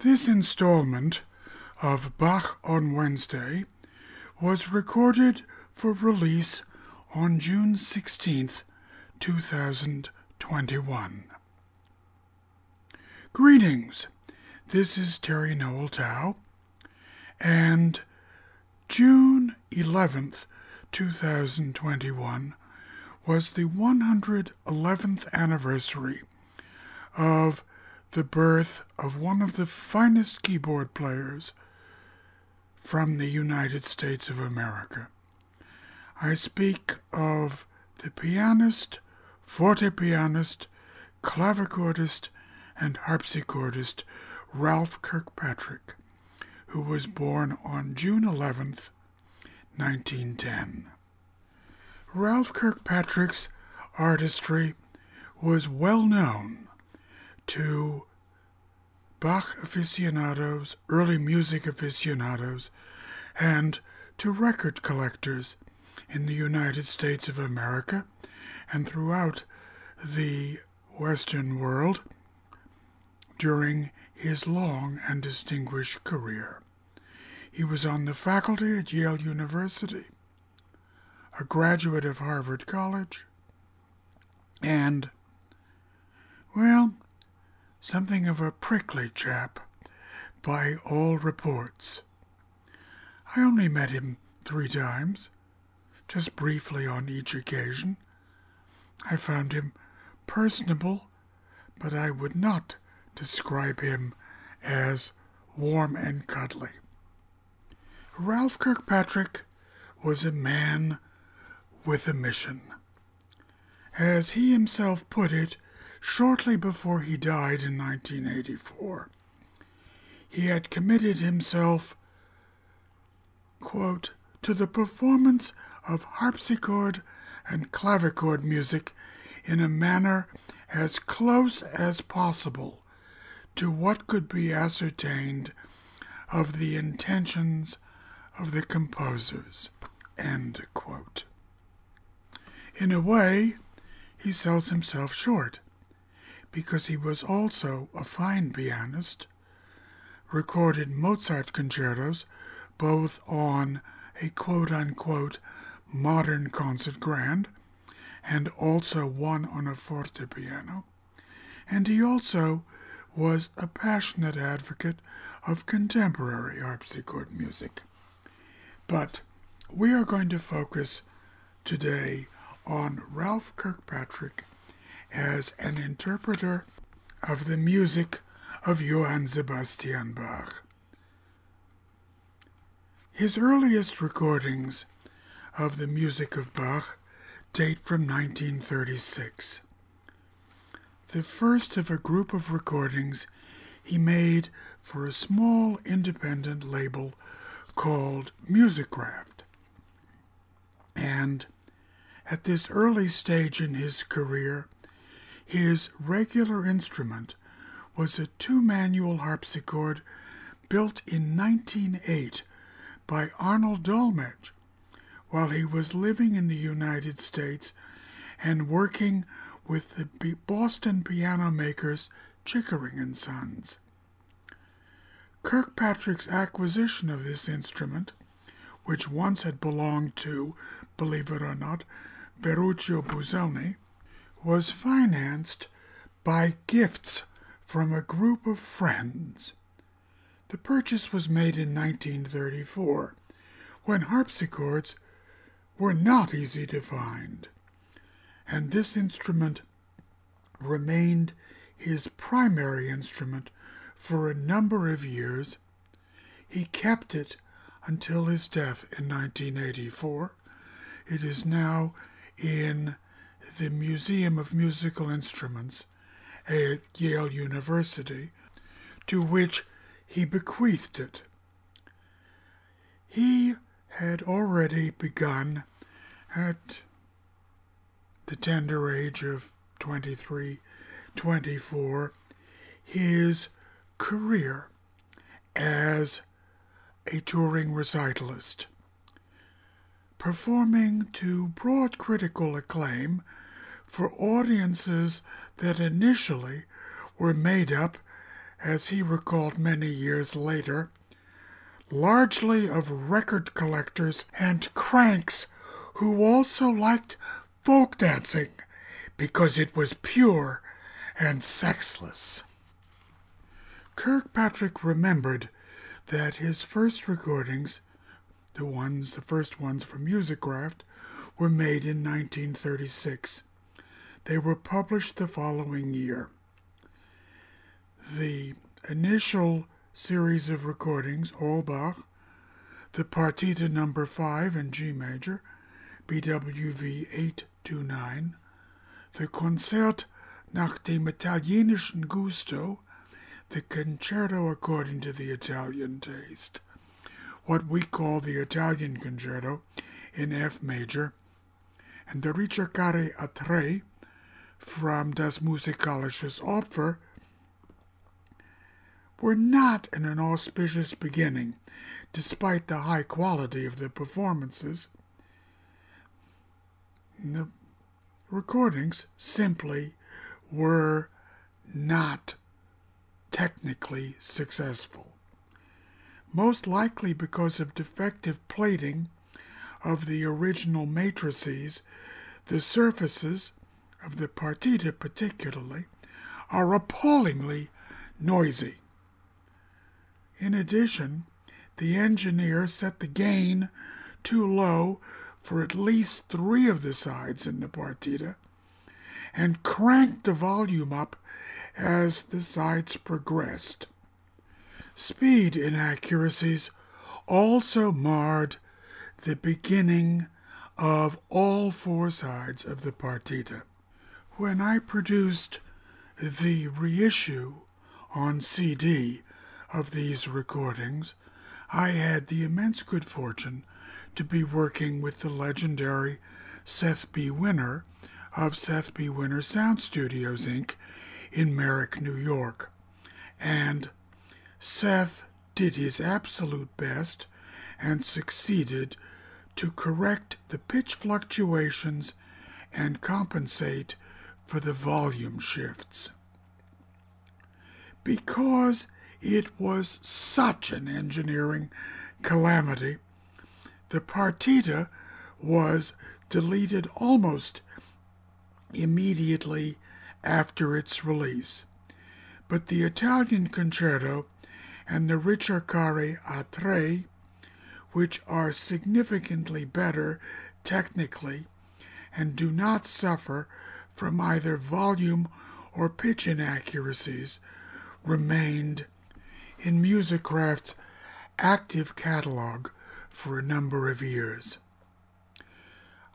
This installment of Bach on Wednesday was recorded for release on June 16th, 2021. Greetings. This is Teri Noel Towe, and June 11th, 2021 was the 111th anniversary of the birth of one of the finest keyboard players from the United States of America. I speak of the pianist, forte pianist, clavichordist, and harpsichordist Ralph Kirkpatrick, who was born on June 11th, 1910. Ralph Kirkpatrick's artistry was well known to Bach aficionados, early music aficionados, and to record collectors in the United States of America and throughout the Western world during his long and distinguished career. He was on the faculty at Yale University, a graduate of Harvard College, and, well, something of a prickly chap by all reports. I only met him three times, just briefly on each occasion. I found him personable, but I would not describe him as warm and cuddly. Ralph Kirkpatrick was a man with a mission. As he himself put it, shortly before he died in 1984. He had committed himself, quote, to the performance of harpsichord and clavichord music in a manner as close as possible to what could be ascertained of the intentions of the composers. End quote. In a way, he sells himself short because he was also a fine pianist, recorded Mozart concertos both on a quote unquote modern concert grand and also one on a fortepiano, and he also was a passionate advocate of contemporary harpsichord music. But we are going to focus today on Ralph Kirkpatrick as an interpreter of the music of Johann Sebastian Bach. His earliest recordings of the music of Bach date from 1936. The first of a group of recordings he made for a small independent label called Musicraft. And at this early stage in his career, his regular instrument was a two manual harpsichord built in 1908 by Arnold Dolmetsch while he was living in the United States and working with the Boston piano makers Chickering and Sons. Kirkpatrick's acquisition of this instrument, which once had belonged to, believe it or not, Ferruccio Busoni, was financed by gifts from a group of friends. The purchase was made in 1934, when harpsichords were not easy to find, and this instrument remained his primary instrument for a number of years. He kept it until his death in 1984. It is now in the Museum of Musical Instruments at Yale University, to which he bequeathed it. He had already begun at the tender age of 23, 24, his career as a touring recitalist performing to broad critical acclaim for audiences that initially were made up as he recalled many years later, largely of record collectors and cranks who also liked folk dancing because it was pure and sexless. Kirkpatrick remembered that his first recordings, the ones, the first ones for Musicraft, were made in 1936. They were published the following year. The initial series of recordings, all Bach, the Partita number 5 in G major, BWV 829, the Konzert nach dem italienischen Gusto, the concerto according to the Italian taste, what we call the Italian concerto in F major, and the Ricercare a tre from Das Musikalisches Opfer were not in an auspicious beginning, despite the high quality of the performances. The recordings simply were not technically successful, most likely because of defective plating of the original matrices, the surfaces of the partita particularly are appallingly noisy. In addition, the engineer set the gain too low for at least three of the sides in the partita and cranked the volume up as the sides progressed. Speed inaccuracies also marred the beginning of all four sides of the partita. When I produced the reissue on CD of these recordings, I had the immense good fortune to be working with the legendary Seth B. Winner of Seth B. Winner Sound Studios, Inc. in Merrick, New York. And Seth did his absolute best and succeeded to correct the pitch fluctuations and compensate for the volume shifts. Because it was such an engineering calamity, the partita was deleted almost immediately after its release. But the Italian concerto and the Ricercare a tre, which are significantly better technically and do not suffer from either volume or pitch inaccuracies, remained in Musicraft's active catalog for a number of years.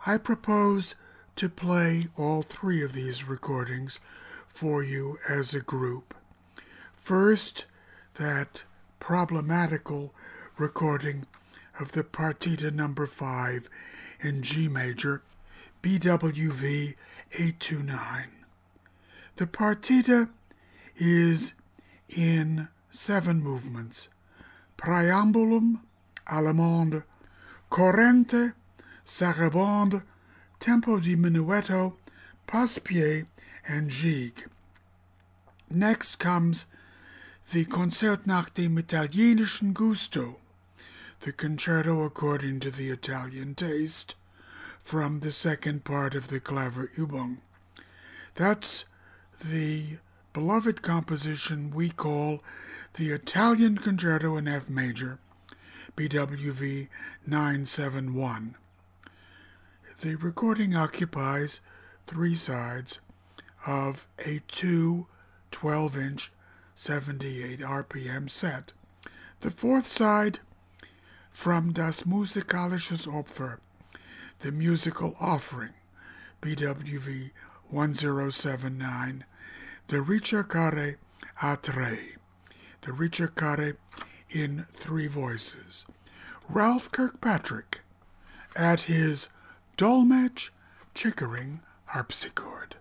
I propose to play all three of these recordings for you as a group. First, that problematical recording of the Partita number 5 in G major, BWV 829. The Partita is in seven movements Preambulum, Allemande, Corrente, Sarabande, tempo di minuetto, passe-pied, and gigue. Next comes the Konzert nach dem italienischen Gusto, the concerto according to the Italian taste, from the second part of the Klavierübung. That's the beloved composition we call the Italian Concerto in F major, BWV 971. The recording occupies three sides of a two 12 inch 78 RPM set. The fourth side from Das Musikalisches Opfer, the musical offering, BWV 1079, the Ricercare a tre, the Ricercare in three voices. Ralph Kirkpatrick at his Dolmetsch Chickering harpsichord.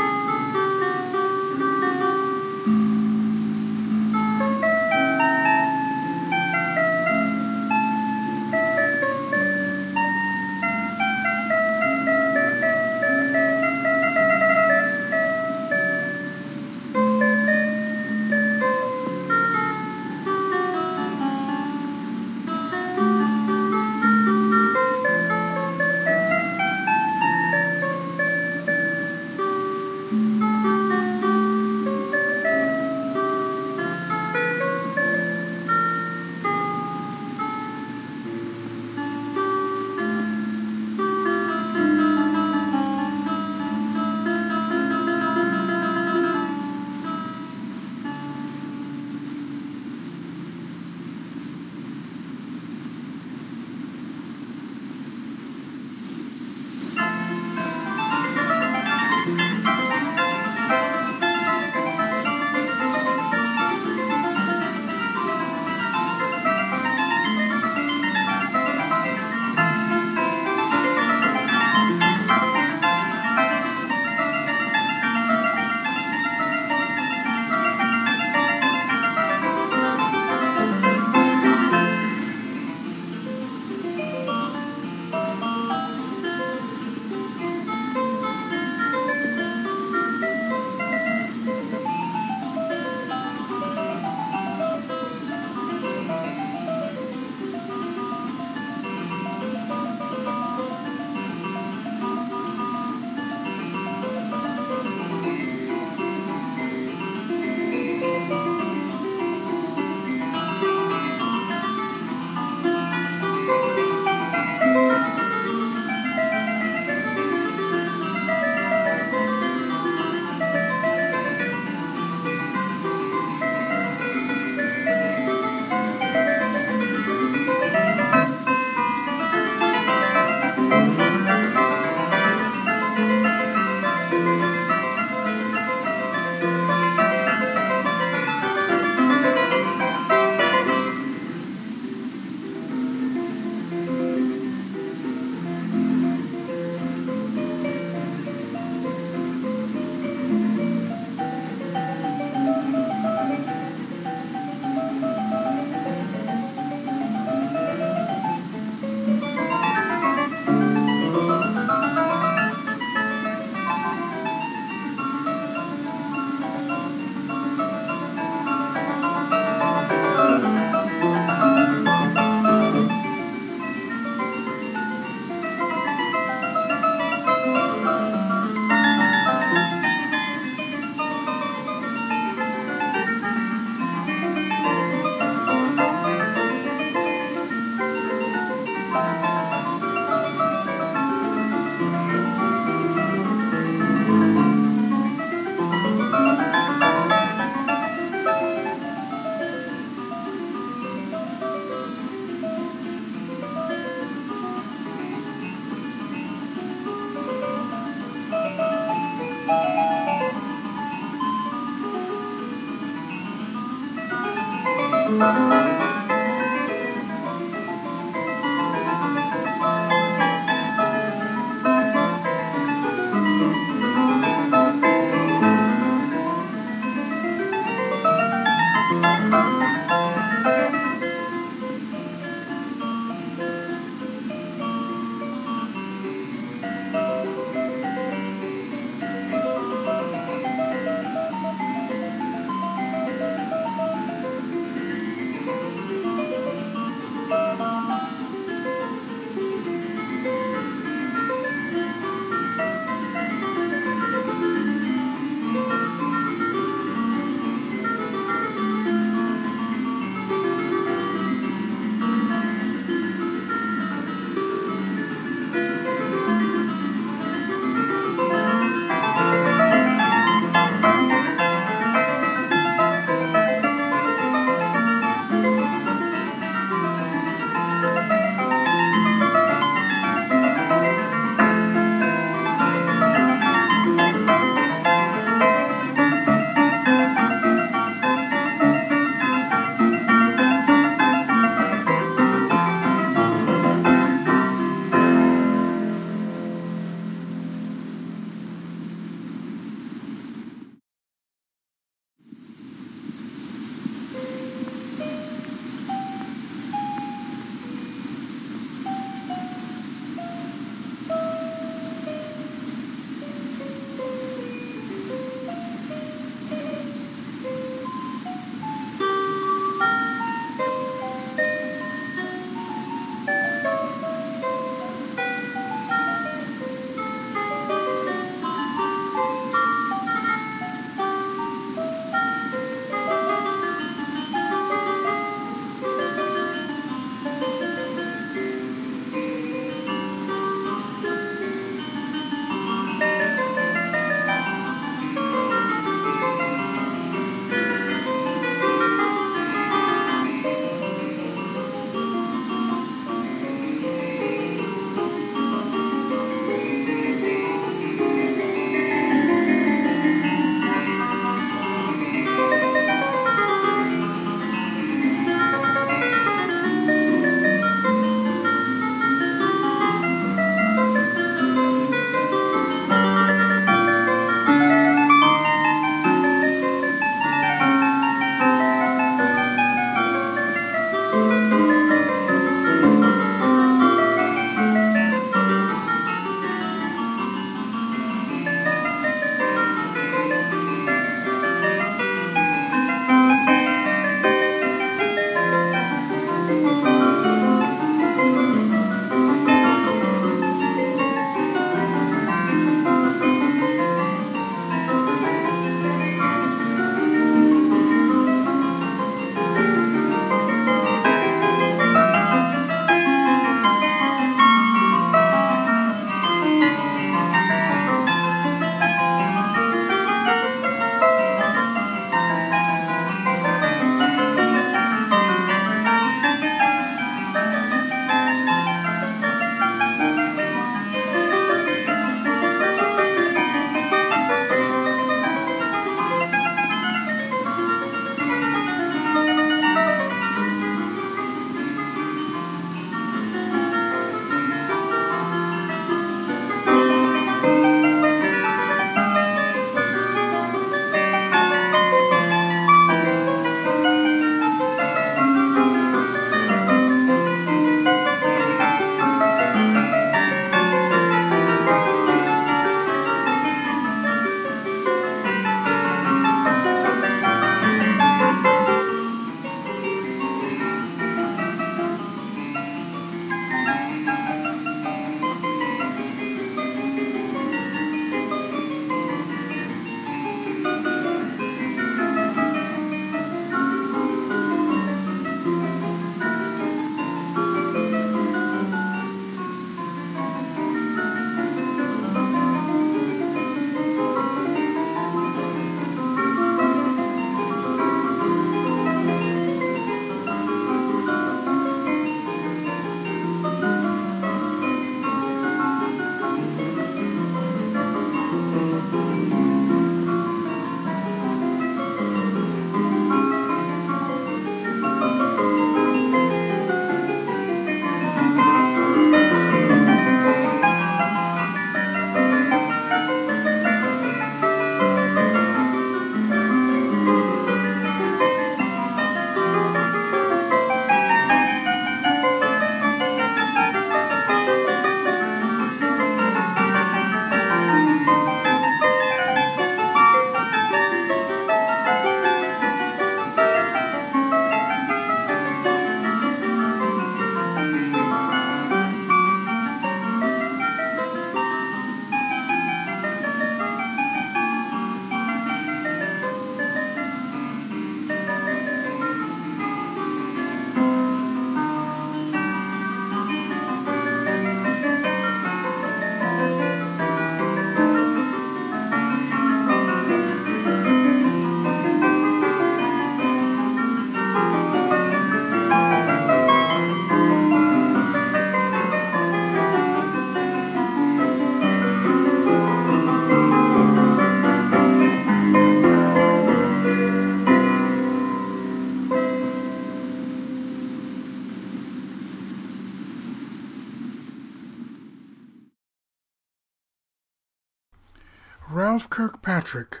Kirkpatrick,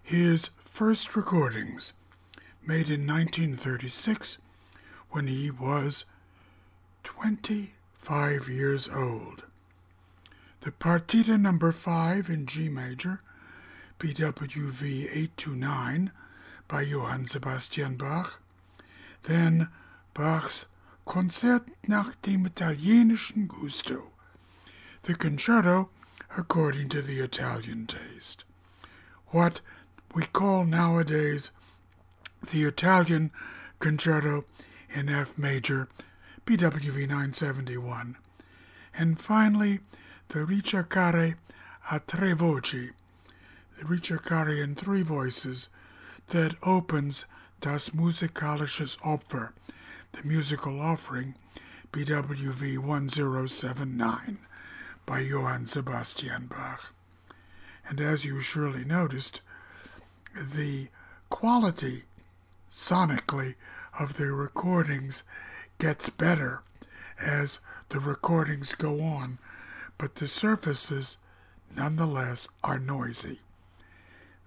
his first recordings, made in 1936 when he was 25 years old. The Partita number 5 in G major, BWV 829 by Johann Sebastian Bach, then Bach's Konzert nach dem italienischen Gusto, the concerto according to the Italian taste. What we call nowadays the Italian Concerto in F major, BWV 971, and finally the ricercare a tre voci, the ricercare in three voices, that opens Das Musikalisches Opfer, the musical offering, BWV 1079, by Johann Sebastian Bach. And as you surely noticed, the quality sonically of the recordings gets better as the recordings go on but the surfaces nonetheless are noisy.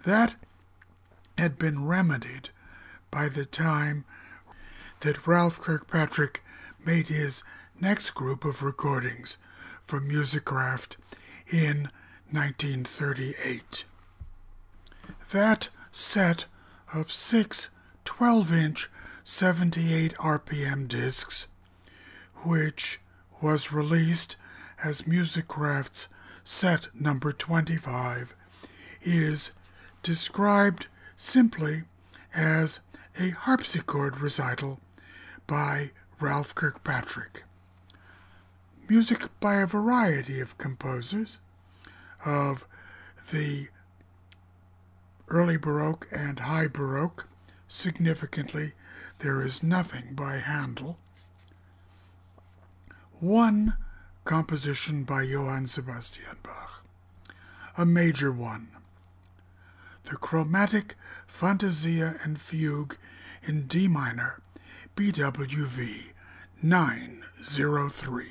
That had been remedied by the time that Ralph Kirkpatrick made his next group of recordings for Musicraft in 1938. That set of six 12 inch 78 RPM discs, which was released as Musicraft's set number 25 is described simply as a harpsichord recital by Ralph Kirkpatrick. Music by a variety of composers of the early Baroque and high Baroque. Significantly, there is nothing by Handel. One composition by Johann Sebastian Bach, a major one. The Chromatic Fantasia and Fugue in D minor, BWV 903.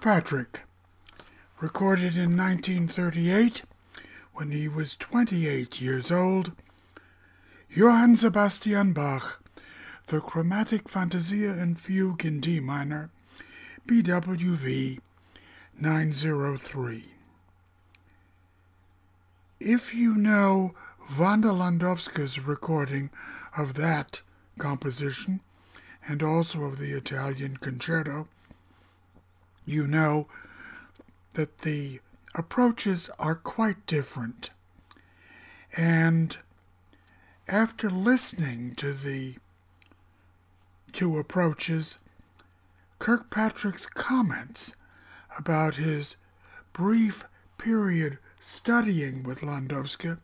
Kirkpatrick, recorded in 1938 when he was 28 years old, Johann Sebastian Bach, the Chromatic Fantasia and Fugue in D minor, BWV 903. If you know Wanda Landowska's recording of that composition and also of the Italian concerto, you know that the approaches are quite different. And after listening to the two approaches, Kirkpatrick's comments about his brief period studying with Landowska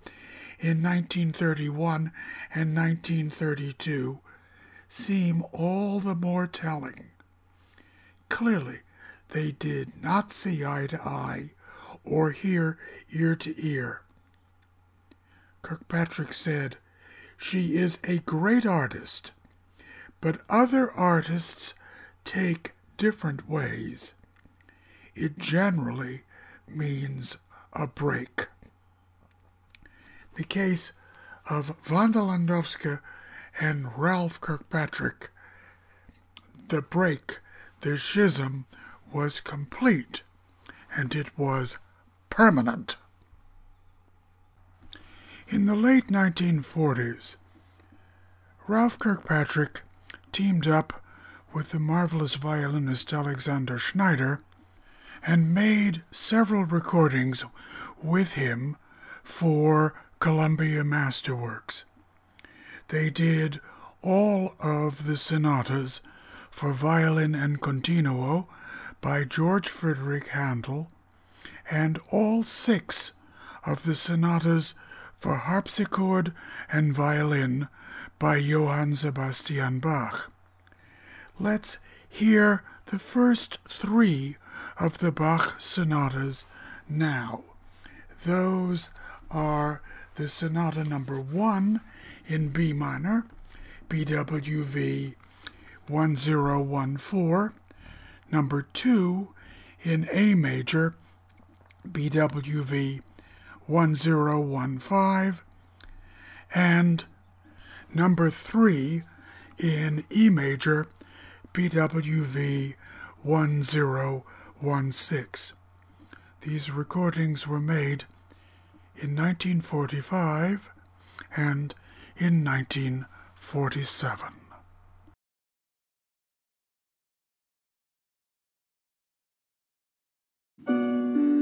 in 1931 and 1932 seem all the more telling. Clearly, they did not see eye to eye or hear ear to ear. Kirkpatrick said, She is a great artist, but other artists take different ways. It generally means a break. The case of Wanda Landowska and Ralph Kirkpatrick, the break, the schism was complete, and it was permanent. In the late 1940s, Ralph Kirkpatrick teamed up with the marvelous violinist Alexander Schneider and made several recordings with him for Columbia Masterworks. They did all of the sonatas for violin and continuo by George Frederick Handel and all six of the sonatas for harpsichord and violin by Johann Sebastian Bach. Let's hear the first three of the Bach sonatas now. Those are the sonata number one in B minor, BWV 1014, number two in A major, BWV 1015, and number three in E major, BWV 1016. These recordings were made in 1945 and in 1947. Música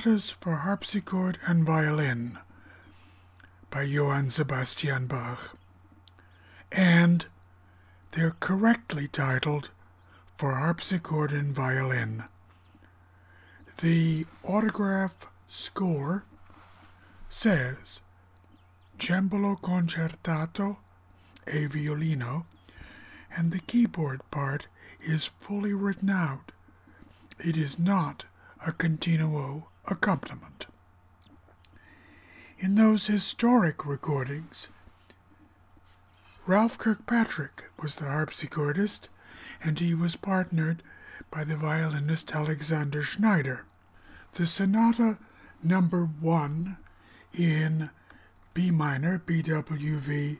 Sonatas for harpsichord and violin by Johann Sebastian Bach, and they're correctly titled for harpsichord and violin. The autograph score says Cembalo concertato e violino, and the keyboard part is fully written out. It is not a continuo accompaniment. In those historic recordings, Ralph Kirkpatrick was the harpsichordist, and he was partnered by the violinist Alexander Schneider. The sonata number one in B minor, BWV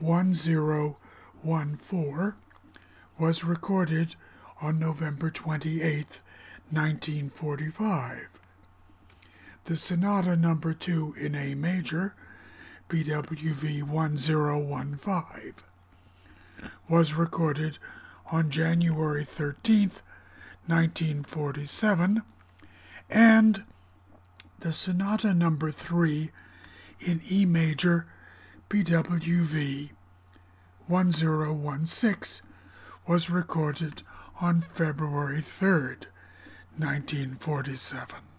1014, was recorded on November 28, 1945. The Sonata Number 2 in A major, BWV 1015, was recorded on January 13, 1947, and the Sonata Number 3 in E major, BWV 1016, was recorded on February 3, 1947.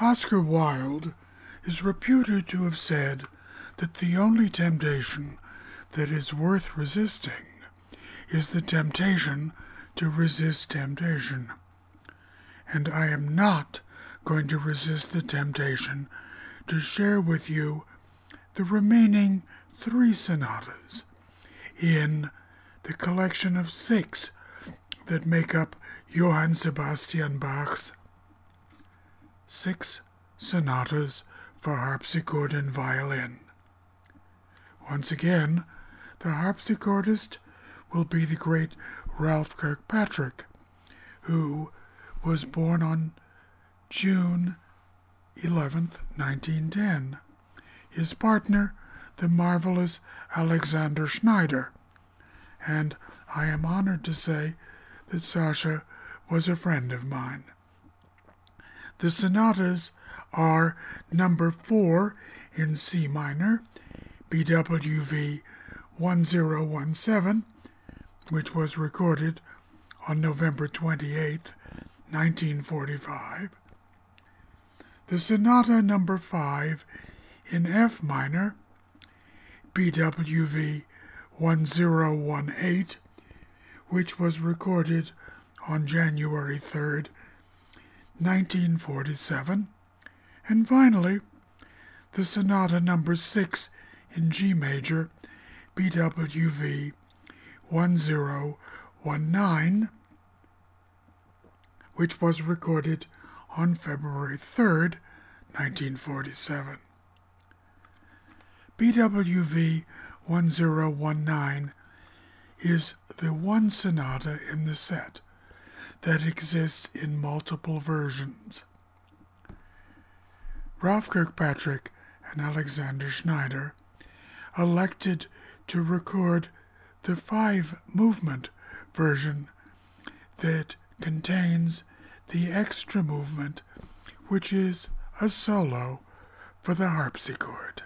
Oscar Wilde is reputed to have said that the only temptation that is worth resisting is the temptation to resist temptation. And I am not going to resist the temptation to share with you the remaining three sonatas in the collection of six that make up Johann Sebastian Bach's six sonatas for harpsichord and violin. Once again, the harpsichordist will be the great Ralph Kirkpatrick, who was born on June 11, 1910. His partner, the marvelous Alexander Schneider. And I am honored to say that Sasha was a friend of mine. The sonatas are number 4 in C minor, BWV 1017, which was recorded on November 28, 1945. The sonata number 5 in F minor, BWV 1018, which was recorded on January 3, 1947, and finally, the Sonata Number 6 in G major, BWV 1019, which was recorded on February 3, 1947. BWV 1019 is the one sonata in the set that exists in multiple versions. Ralph Kirkpatrick and Alexander Schneider elected to record the five movement version that contains the extra movement, which is a solo for the harpsichord.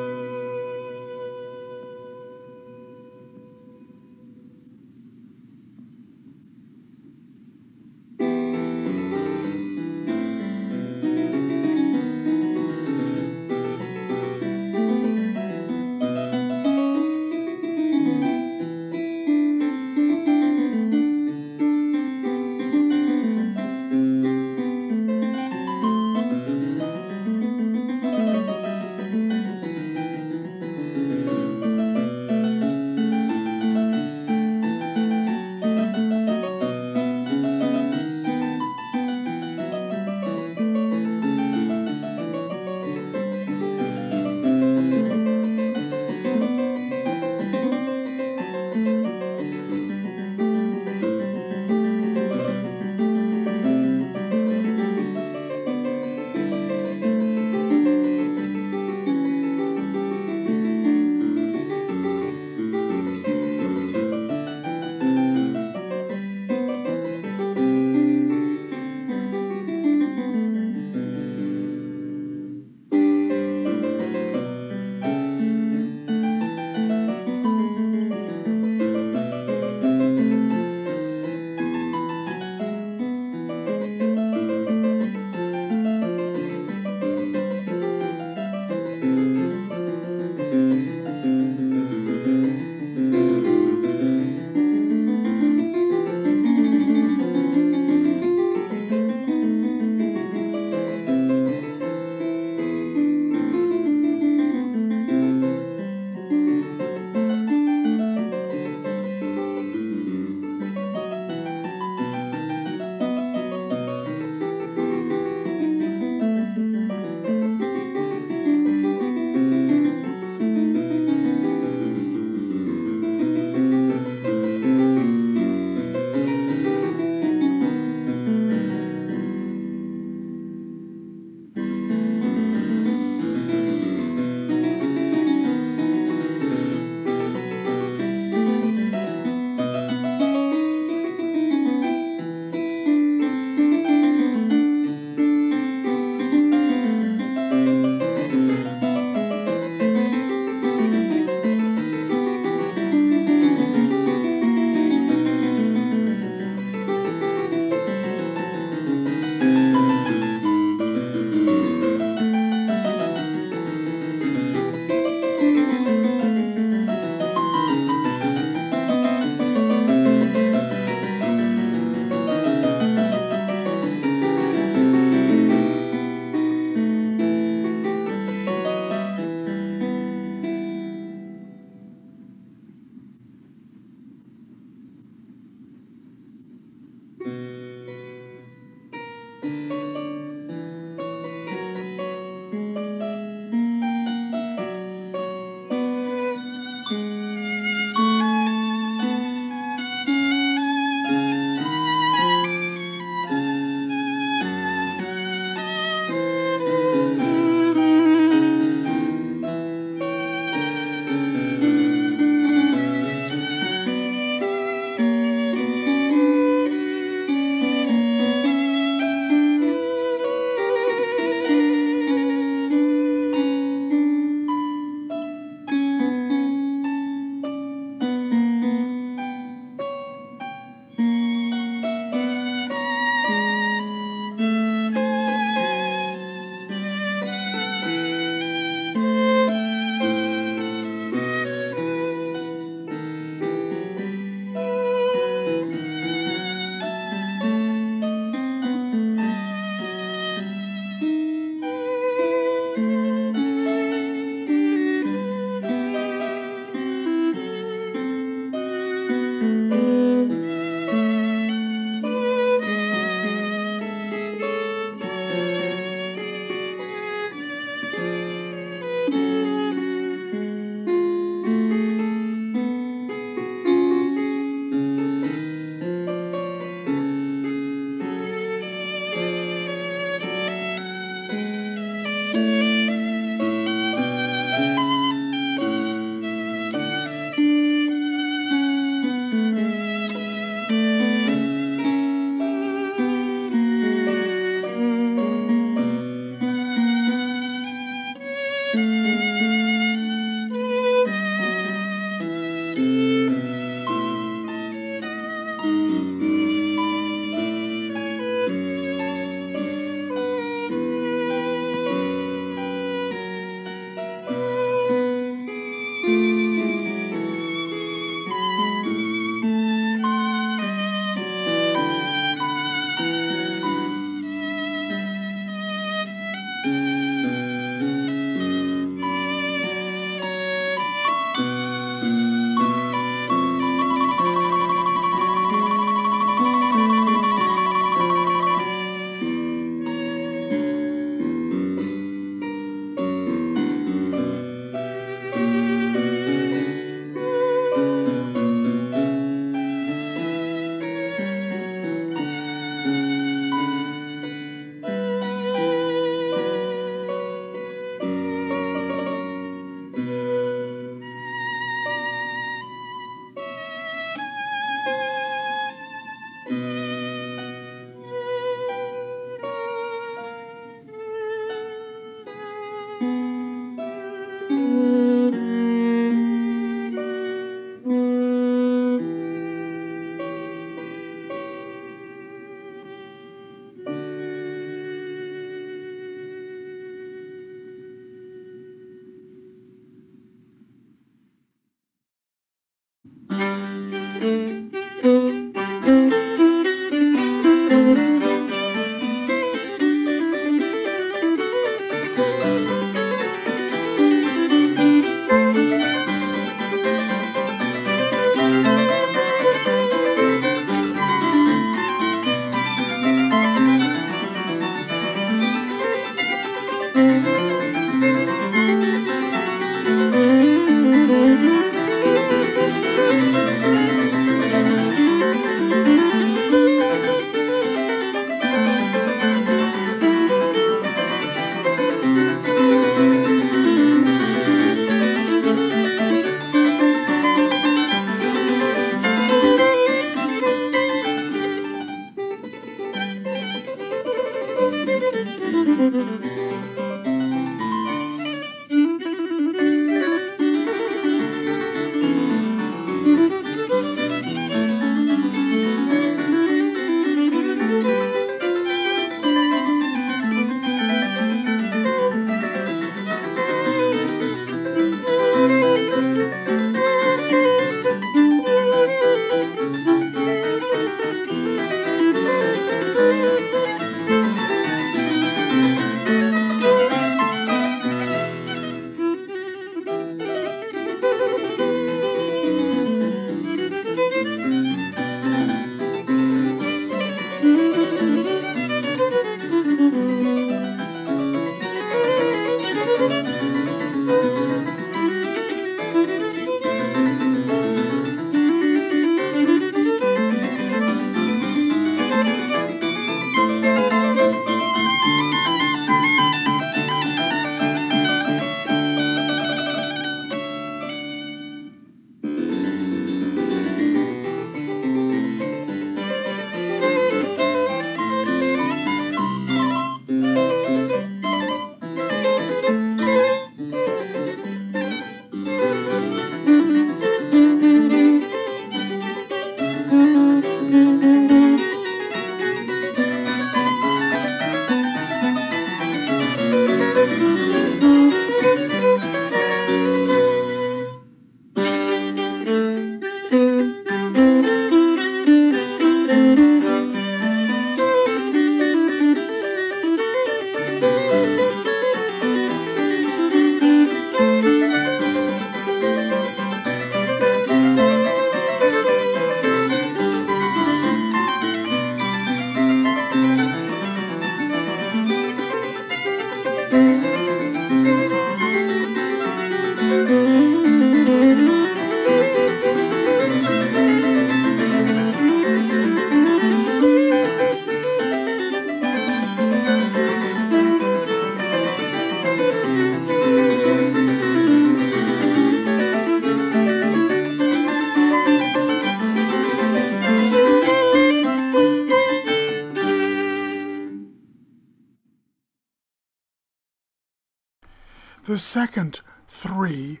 Second three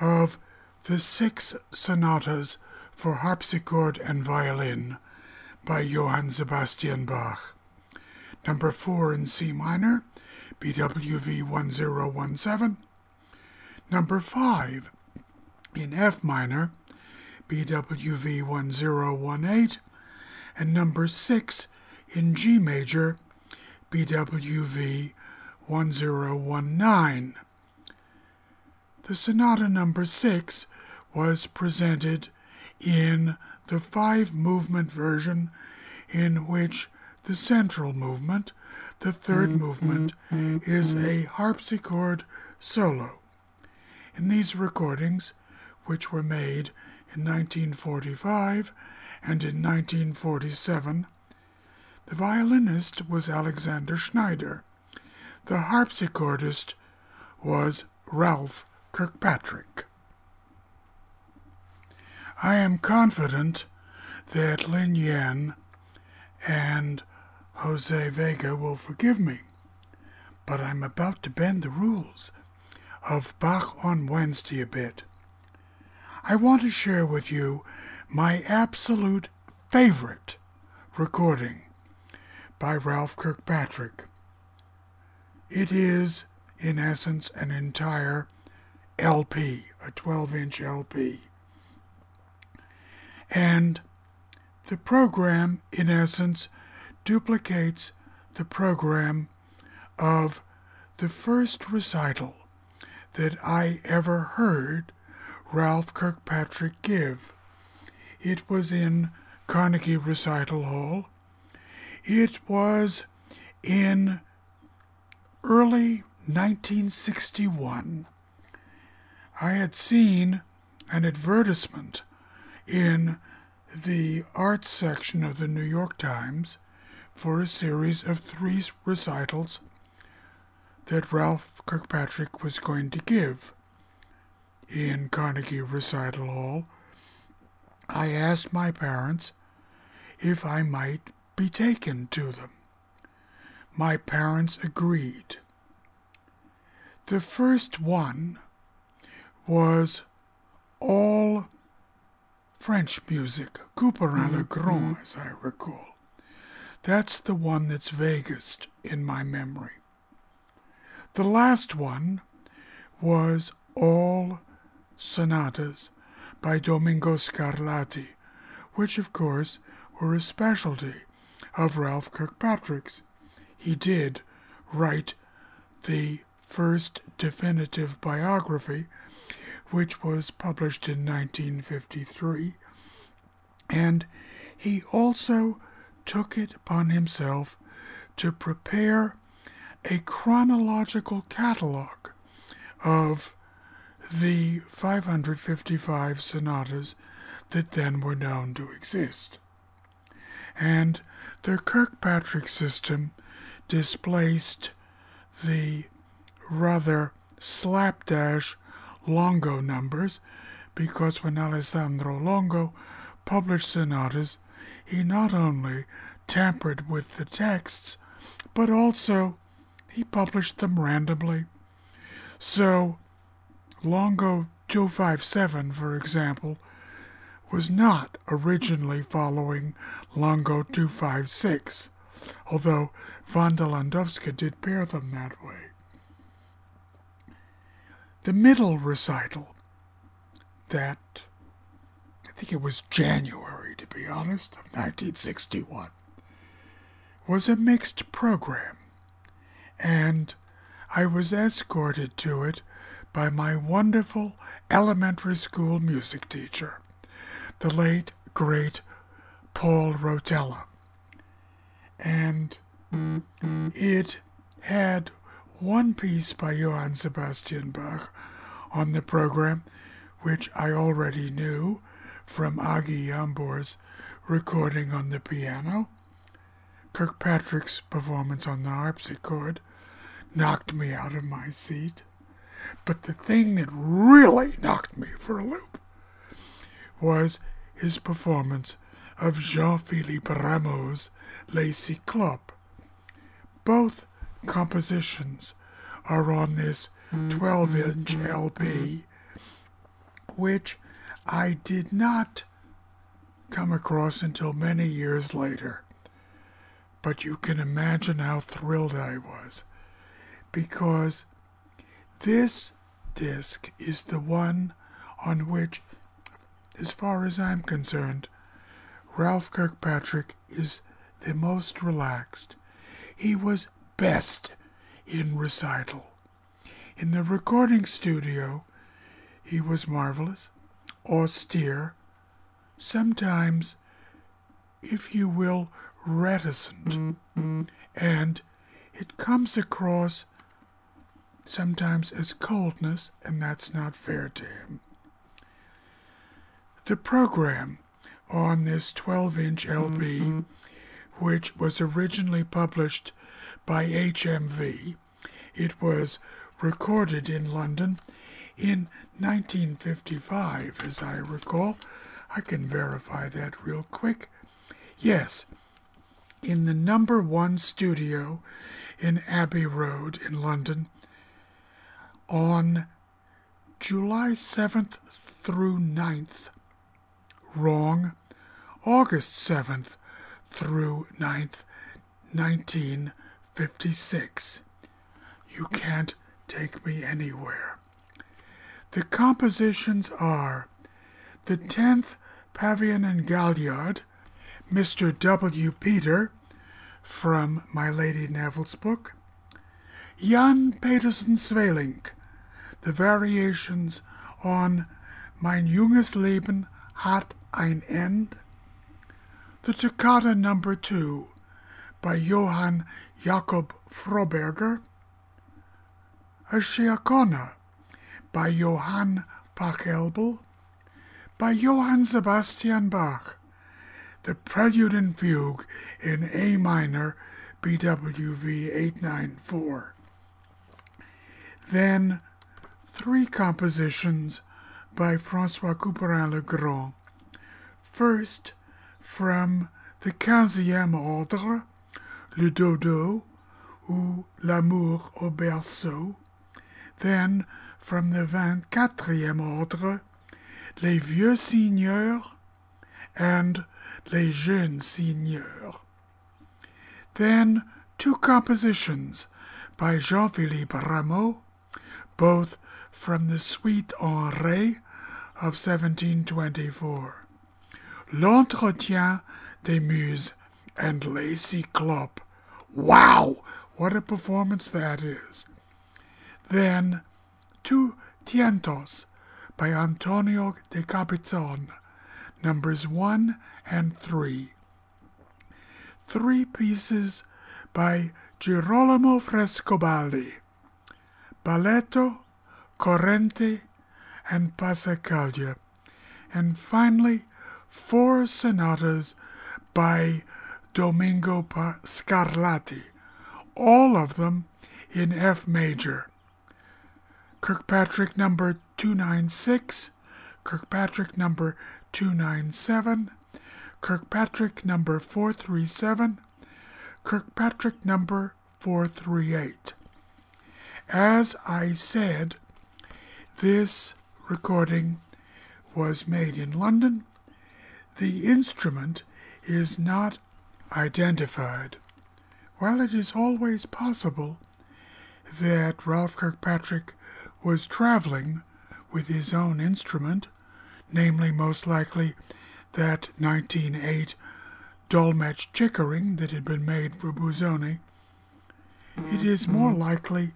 of the six sonatas for harpsichord and violin by Johann Sebastian Bach. Number four in C minor, BWV 1017. Number five in F minor, BWV 1018. And number six in G major, BWV 1019. The sonata number six was presented in the five movement version, in which the central movement, the 3rd mm-hmm. movement, mm-hmm. is a mm-hmm. harpsichord solo. In these recordings, which were made in 1945 and in 1947, the violinist was Alexander Schneider. The harpsichordist was Ralph Kirkpatrick. I am confident that Lin Yan and Jose Vega will forgive me, but I'm about to bend the rules of Bach on Wednesday a bit. I want to share with you my absolute favorite recording by Ralph Kirkpatrick. It is, in essence, an entire LP, a 12 inch LP. And the program, in essence, duplicates the program of the first recital that I ever heard Ralph Kirkpatrick give. It was in Carnegie Recital Hall. It was in early 1961. I had seen an advertisement in the arts section of the New York Times for a series of three recitals that Ralph Kirkpatrick was going to give in Carnegie Recital Hall. I asked my parents if I might be taken to them. My parents agreed. The first one was all French music, Couperin mm-hmm, le Grand, mm-hmm. as I recall. That's the one that's vaguest in my memory. The last one was all sonatas by Domenico Scarlatti, which, of course, were a specialty of Ralph Kirkpatrick's. He did write the first definitive biography which was published in 1953, and he also took it upon himself to prepare a chronological catalogue of the 555 sonatas that then were known to exist. And the Kirkpatrick system displaced the rather slapdash Longo numbers because when Alessandro Longo published sonatas, he not only tampered with the texts, but also he published them randomly. So, Longo 257, for example, was not originally following Longo 256, although Landowska did pair them that way. The middle recital, that I think it was January, to be honest, of 1961, was a mixed program, and I was escorted to it by my wonderful elementary school music teacher, the late, great Paul Rotella. And it had one piece by Johann Sebastian Bach on the program, which I already knew from Agi Jambor's recording on the piano. Kirkpatrick's performance on the harpsichord knocked me out of my seat. But the thing that really knocked me for a loop was his performance of Jean Philippe Rameau's Les Cyclopes. Both compositions are on this mm-hmm. 12 inch mm-hmm. LP, mm-hmm. which I did not come across until many years later. But you can imagine how thrilled I was because this disc is the one on which, as far as I'm concerned, Ralph Kirkpatrick is the most relaxed. He was best in recital. In the recording studio, he was marvelous, austere, sometimes, if you will, reticent, and it comes across sometimes as coldness, and that's not fair to him. The program on this 12 inch LP, which was originally published by HMV, it was recorded in London in 1955, as I recall. I can verify that real quick. Yes, in the number one studio in Abbey Road in London on July 7th through 9th. Wrong. August 7th through 9th, 1956. You can't take me anywhere. The compositions are the 10th Pavan and Galliard, Mr. W. Peter, from My Lady Neville's book, Jan Pieterszoon Sweelinck, the variations on Mein junges Leben hat ein Ende, the Toccata Number no. 2 by Johann Jakob Froberger, a Ciacona by Johann Pachelbel, by Johann Sebastian Bach, the Prelude and Fugue in A minor, BWV 894. Then three compositions by Francois Couperin le Grand. First, from the quinzième ordre, Le Dodo, ou L'amour au berceau. Then, from the vingt-quatrième ordre, Les vieux seigneurs and Les jeunes seigneurs. Then, two compositions by Jean-Philippe Rameau, both from the Suite en Ré of 1724. L'Entretien des Muses and Les Cyclopes. Wow! What a performance that is. Then, two Tientos by Antonio de Cabezón, numbers 1 and 3. Three pieces by Girolamo Frescobaldi, Balletto, Corrente, and Passacaglia, and finally four sonatas by Domenico Scarlatti, all of them in F major. Kirkpatrick number 296, Kirkpatrick number 297, Kirkpatrick number 437, Kirkpatrick number 438. As I said, this recording was made in London. The instrument is not identified. While it is always possible that Ralph Kirkpatrick was traveling with his own instrument, namely most likely that 1908 Dolmetsch Chickering that had been made for Busoni, it is more likely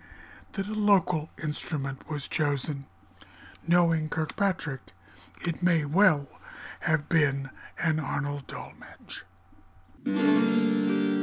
that a local instrument was chosen. Knowing Kirkpatrick, it may well have been an Arnold Dolmetsch. A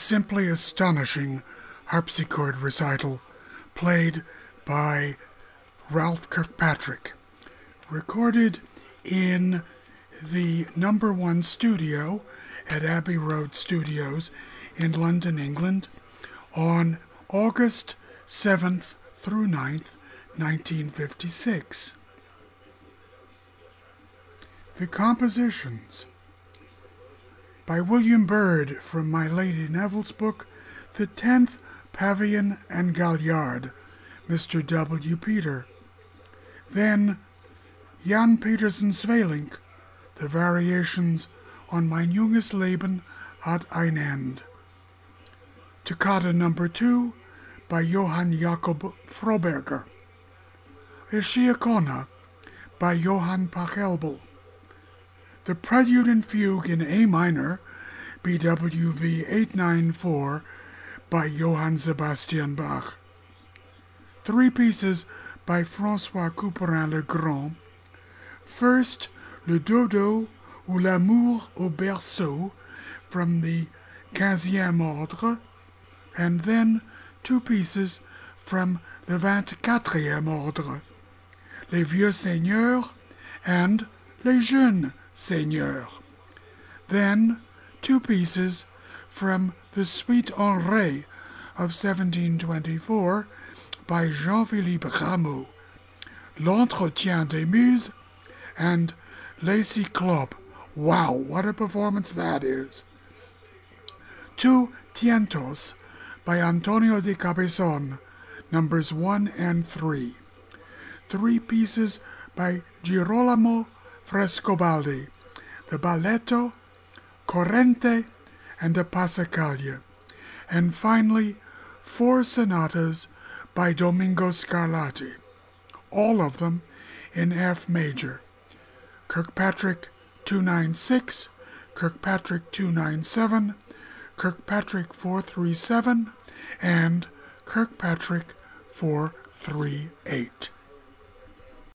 simply astonishing harpsichord recital played by Ralph Kirkpatrick, recorded in the number one studio at Abbey Road Studios in London, England, on August 7th through 9th, 1956. The compositions by William Byrd from My Lady Neville's book, The Tenth Pavan and Galliard, Mr. W. Peter. Then Jan Pieterszoon Sweelinck, The Variations on Mein Junges Leben hat ein Ende. Toccata Number 2 by Johann Jakob Froberger. Ciacona by Johann Pachelbel. The Prelude and Fugue in A minor, BWV 894, by Johann Sebastian Bach. Three pieces by Francois Couperin le Grand. First, Le Dodo ou L'amour au berceau from the Quinzième Ordre, and then two pieces from the Vingt-Quatrième Ordre, Les Vieux Seigneurs and Les Jeunes Seigneur. Then two pieces from the Suite en Ré of 1724 by Jean-Philippe Rameau, L'Entretien des Muses and Les Cyclopes. Wow, what a performance that is! Two Tientos by Antonio de Cabezón, numbers 1 and 3. Three pieces by Girolamo Frescobaldi, the Balletto, Corrente, and the Passacaglia, and finally four sonatas by Domenico Scarlatti, all of them in F major. Kirkpatrick 296, Kirkpatrick 297, Kirkpatrick 437, and Kirkpatrick 438.